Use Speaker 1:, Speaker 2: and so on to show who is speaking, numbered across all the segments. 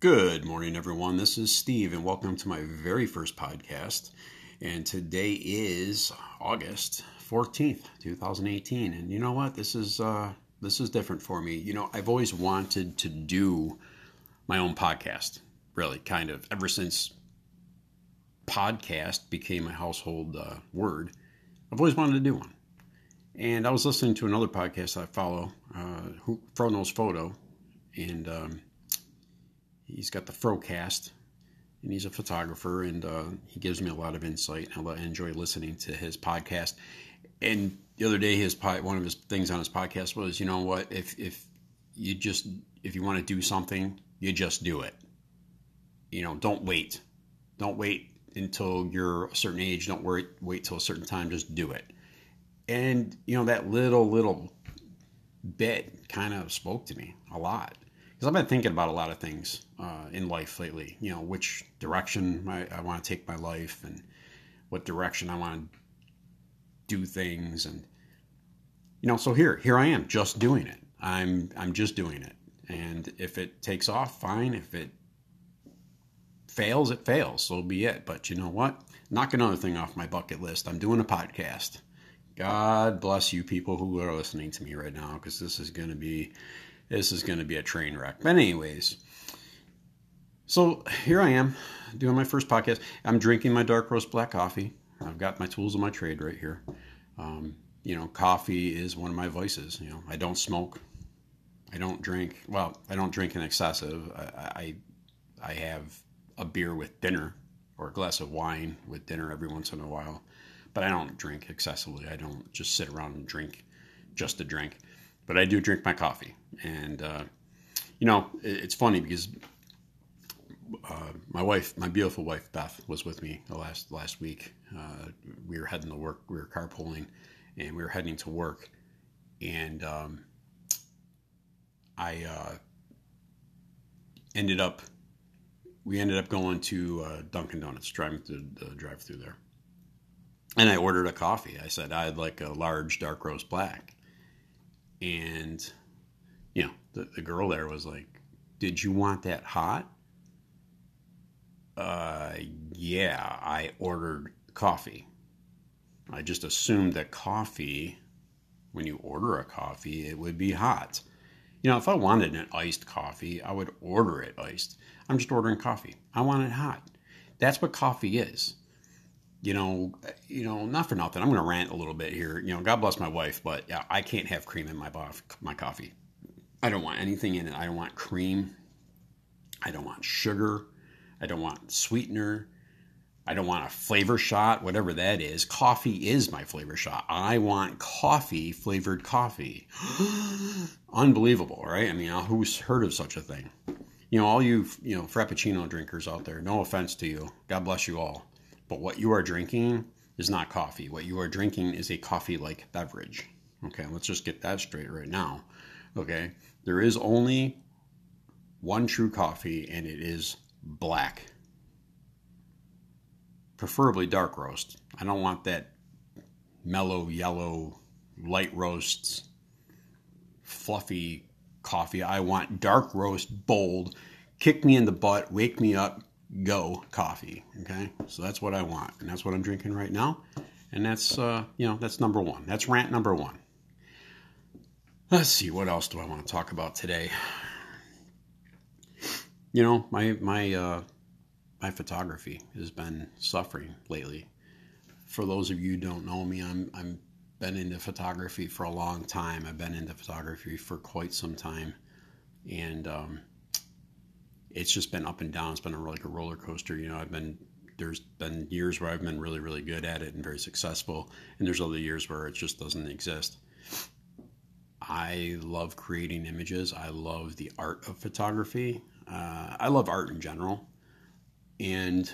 Speaker 1: Good morning, everyone. This is Steve, and welcome to my very first podcast. And today is August 14th, 2018. And you know what? This is uh, this is different for me. You know, I've always wanted to do my own podcast, really, kind of, ever since podcast became a household uh, word. I've always wanted to do one. And I was listening to another podcast I follow, uh, who Fro Photo, and um, he's got the Frocast, and he's a photographer, and uh, he gives me a lot of insight. I enjoy listening to his podcast. And the other day, his one of his things on his podcast was, you know what, if if you just if you want to do something, you just do it. You know, don't wait. Don't wait until you're a certain age. Don't wait wait till a certain time. Just do it. And you know that little little bit kind of spoke to me a lot because I've been thinking about a lot of things uh, in life lately. You know, which direction I, I want to take my life and what direction I want to do things, and you know, so here, here I am, just doing it. I'm, I'm just doing it, and if it takes off, fine. If it fails, it fails. So be it. But you know what? Knock another thing off my bucket list. I'm doing a podcast. God bless you people who are listening to me right now because this is going to be this is going to be a train wreck. But, anyways, so here I am doing my first podcast. I'm drinking my dark roast black coffee. I've got my tools of my trade right here. Um, you know, coffee is one of my vices. You know, I don't smoke. I don't drink. Well, I don't drink in excessive. I, I, I have a beer with dinner or a glass of wine with dinner every once in a while, but I don't drink excessively. I don't just sit around and drink just to drink but I do drink my coffee. And, uh, you know, it, it's funny because uh, my wife, my beautiful wife Beth, was with me the last last week. Uh, we were heading to work. We were carpooling, and we were heading to work. And um, I uh, ended up, we ended up going to uh, Dunkin' Donuts, driving through the drive-through there. And I ordered a coffee. I said I'd like a large dark roast black and you know the, the girl there was like did you want that hot? Uh yeah i ordered coffee. I just assumed that coffee when you order a coffee it would be hot. You know if i wanted an iced coffee i would order it iced. I'm just ordering coffee. I want it hot. That's what coffee is you know, you know, not for nothing. I'm going to rant a little bit here. You know, God bless my wife, but yeah, I can't have cream in my my coffee. I don't want anything in it. I don't want cream. I don't want sugar. I don't want sweetener. I don't want a flavor shot, whatever that is. Coffee is my flavor shot. I want coffee flavored coffee. Unbelievable, right? I mean, who's heard of such a thing? You know, all you, you know, frappuccino drinkers out there, no offense to you. God bless you all but what you are drinking is not coffee. What you are drinking is a coffee like beverage. Okay, let's just get that straight right now. Okay, there is only one true coffee, and it is black. Preferably dark roast. I don't want that mellow yellow light roasts, fluffy coffee. I want dark roast, bold, kick me in the butt, wake me up, go coffee. Okay, so that's what I want, and that's what I'm drinking right now, and that's uh, you know that's number one. That's rant number one. Let's see what else do I want to talk about today. You know, my my uh, my photography has been suffering lately. For those of you don't know me, I'm I'm been into photography for a long time. I've been into photography for quite some time, and um, it's just been up and down. It's been a like a roller coaster. You know, I've been there's been years where I've been really really good at it and very successful, and there's other years where it just doesn't exist. I love creating images. I love the art of photography. Uh, I love art in general, and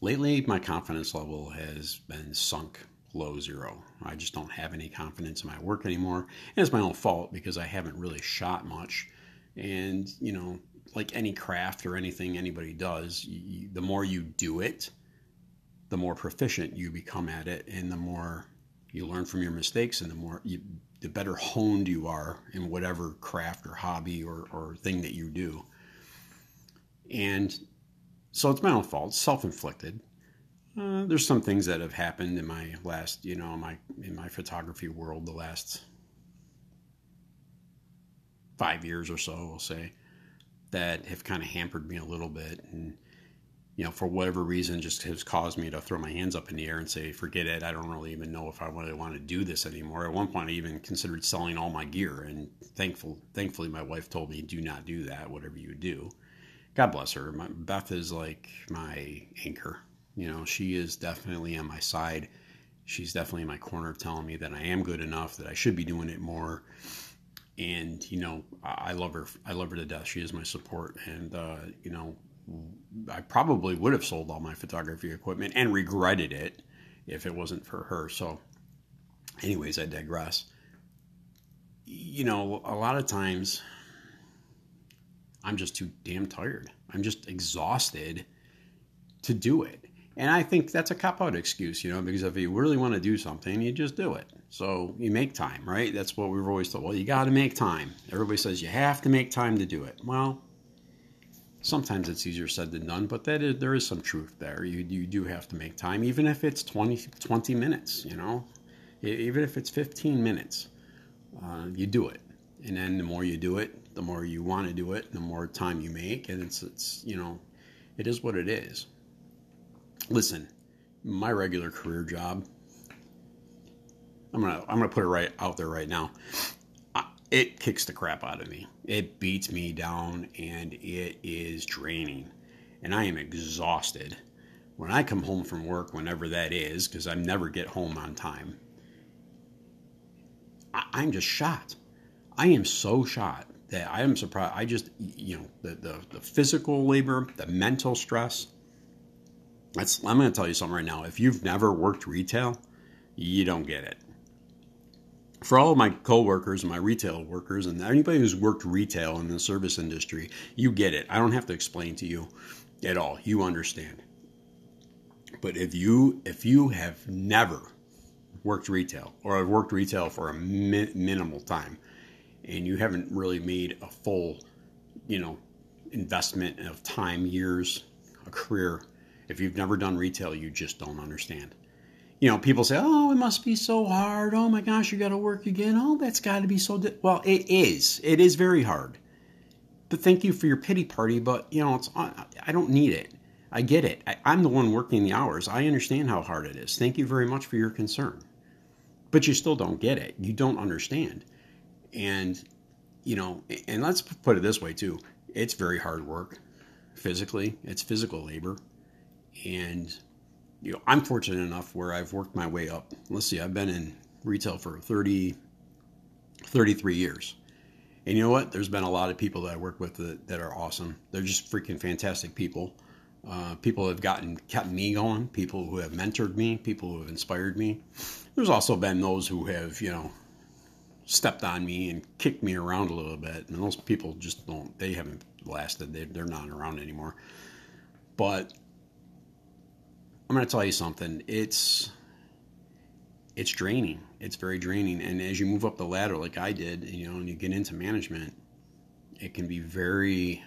Speaker 1: lately my confidence level has been sunk low zero. I just don't have any confidence in my work anymore, and it's my own fault because I haven't really shot much and, you know, like any craft or anything anybody does, you, the more you do it, the more proficient you become at it, and the more you learn from your mistakes, and the more you, the better honed you are in whatever craft or hobby or, or thing that you do. And so it's my own fault, self inflicted. Uh, there's some things that have happened in my last, you know, my in my photography world the last five years or so, we'll say, that have kind of hampered me a little bit, and you know, for whatever reason, just has caused me to throw my hands up in the air and say, "Forget it. I don't really even know if I really want to do this anymore." At one point, I even considered selling all my gear, and thankful, thankfully, my wife told me, "Do not do that. Whatever you do." God bless her. My, Beth is like my anchor you know, she is definitely on my side. She's definitely in my corner telling me that I am good enough, that I should be doing it more. And, you know, I love her. I love her to death. She is my support. And, uh, you know, I probably would have sold all my photography equipment and regretted it if it wasn't for her. So, anyways, I digress. You know, a lot of times I'm just too damn tired. I'm just exhausted to do it. And I think that's a cop out excuse, you know, because if you really want to do something, you just do it. So you make time, right? That's what we've always told. Well, you got to make time. Everybody says you have to make time to do it. Well, sometimes it's easier said than done, but that is, there is some truth there. You, you do have to make time, even if it's 20, 20 minutes, you know, even if it's 15 minutes, uh, you do it. And then the more you do it, the more you want to do it, the more time you make. And it's, it's, you know, it is what it is listen, my regular career job, I'm gonna I'm gonna put it right out there right now. It kicks the crap out of me. It beats me down, and it is draining, and I am exhausted. When I come home from work, whenever that is, because I never get home on time, I'm just shot. I am so shot that I am surprised. I just, you know, the, the, the physical labor, the mental stress, that's, I'm going to tell you something right now. If you've never worked retail, you don't get it. For all of my coworkers my retail workers and anybody who's worked retail in the service industry, you get it. I don't have to explain to you at all. You understand. But if you if you have never worked retail or have worked retail for a min- minimal time and you haven't really made a full, you know, investment of time, years, a career if you've never done retail, you just don't understand. You know, people say, "Oh, it must be so hard. Oh my gosh, you got to work again. Oh, that's got to be so." Di-. Well, it is. It is very hard. But thank you for your pity party. But you know, it's I don't need it. I get it. I, I'm the one working the hours. I understand how hard it is. Thank you very much for your concern. But you still don't get it. You don't understand. And you know, and let's put it this way too. It's very hard work physically. It's physical labor and you know i'm fortunate enough where i've worked my way up. Let's see i've been in retail for 30 33 years. And you know what? There's been a lot of people that i work with that, that are awesome. They're just freaking fantastic people. Uh, people have gotten kept me going people who have mentored me people who have inspired me. There's also been those who have you know stepped on me and kicked me around a little bit. And those people just don't they haven't lasted. They, they're not around anymore. But I'm going to tell you something. It's it's draining. It's very draining. And as you move up the ladder, like I did, you know, and you get into management, it can be very.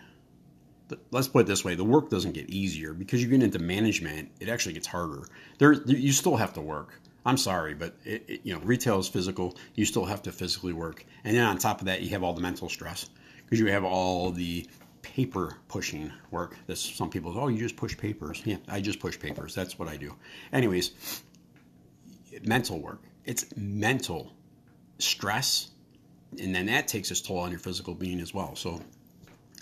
Speaker 1: Let's put it this way: the work doesn't get easier because you get into management. It actually gets harder. There, you still have to work. I'm sorry, but it, it, you know, retail is physical. You still have to physically work, and then on top of that, you have all the mental stress because you have all the paper pushing work. This some people oh you just push papers. Yeah, I just push papers. That's what I do. Anyways, mental work. It's mental stress, and then that takes its toll on your physical being as well. So,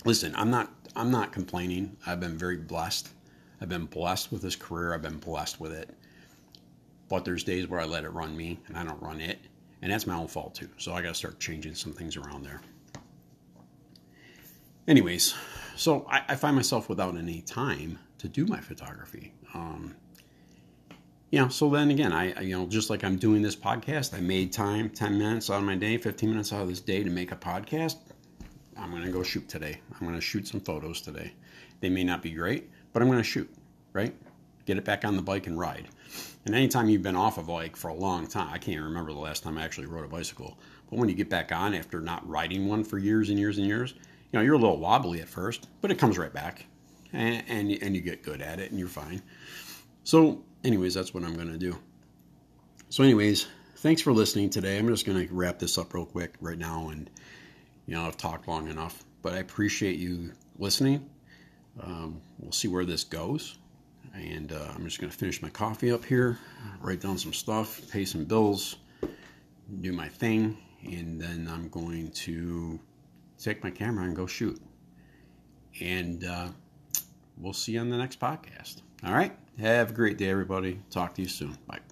Speaker 1: listen, I'm not I'm not complaining. I've been very blessed. I've been blessed with this career. I've been blessed with it. But there's days where I let it run me and I don't run it. And that's my own fault too. So I got to start changing some things around there anyways, so I, I, find myself without any time to do my photography. Um, know, so then again, I, I, you know, just like I'm doing this podcast, I made time, 10 minutes out of my day, 15 minutes out of this day to make a podcast. I'm going to go shoot today. I'm going to shoot some photos today. They may not be great, but I'm going to shoot, right? Get it back on the bike and ride. And anytime you've been off of bike for a long time, I can't remember the last time I actually rode a bicycle, But when you get back on after not riding one for years and years and years, know, you're a little wobbly at first, but it comes right back and, and, and you get good at it and you're fine. So, anyways, that's what I'm to do. So, anyways, thanks for listening today. I'm just to wrap this up real quick right now. And, you know, I've talked long enough, but I appreciate you listening. Um, we'll see where this goes. And uh, I'm just going to finish my coffee up here, write down some stuff, pay some bills, do my thing, and then I'm going to take my camera and go shoot. And uh, we'll see you on the next podcast. All right. Have a great day, everybody. Talk to you soon. Bye.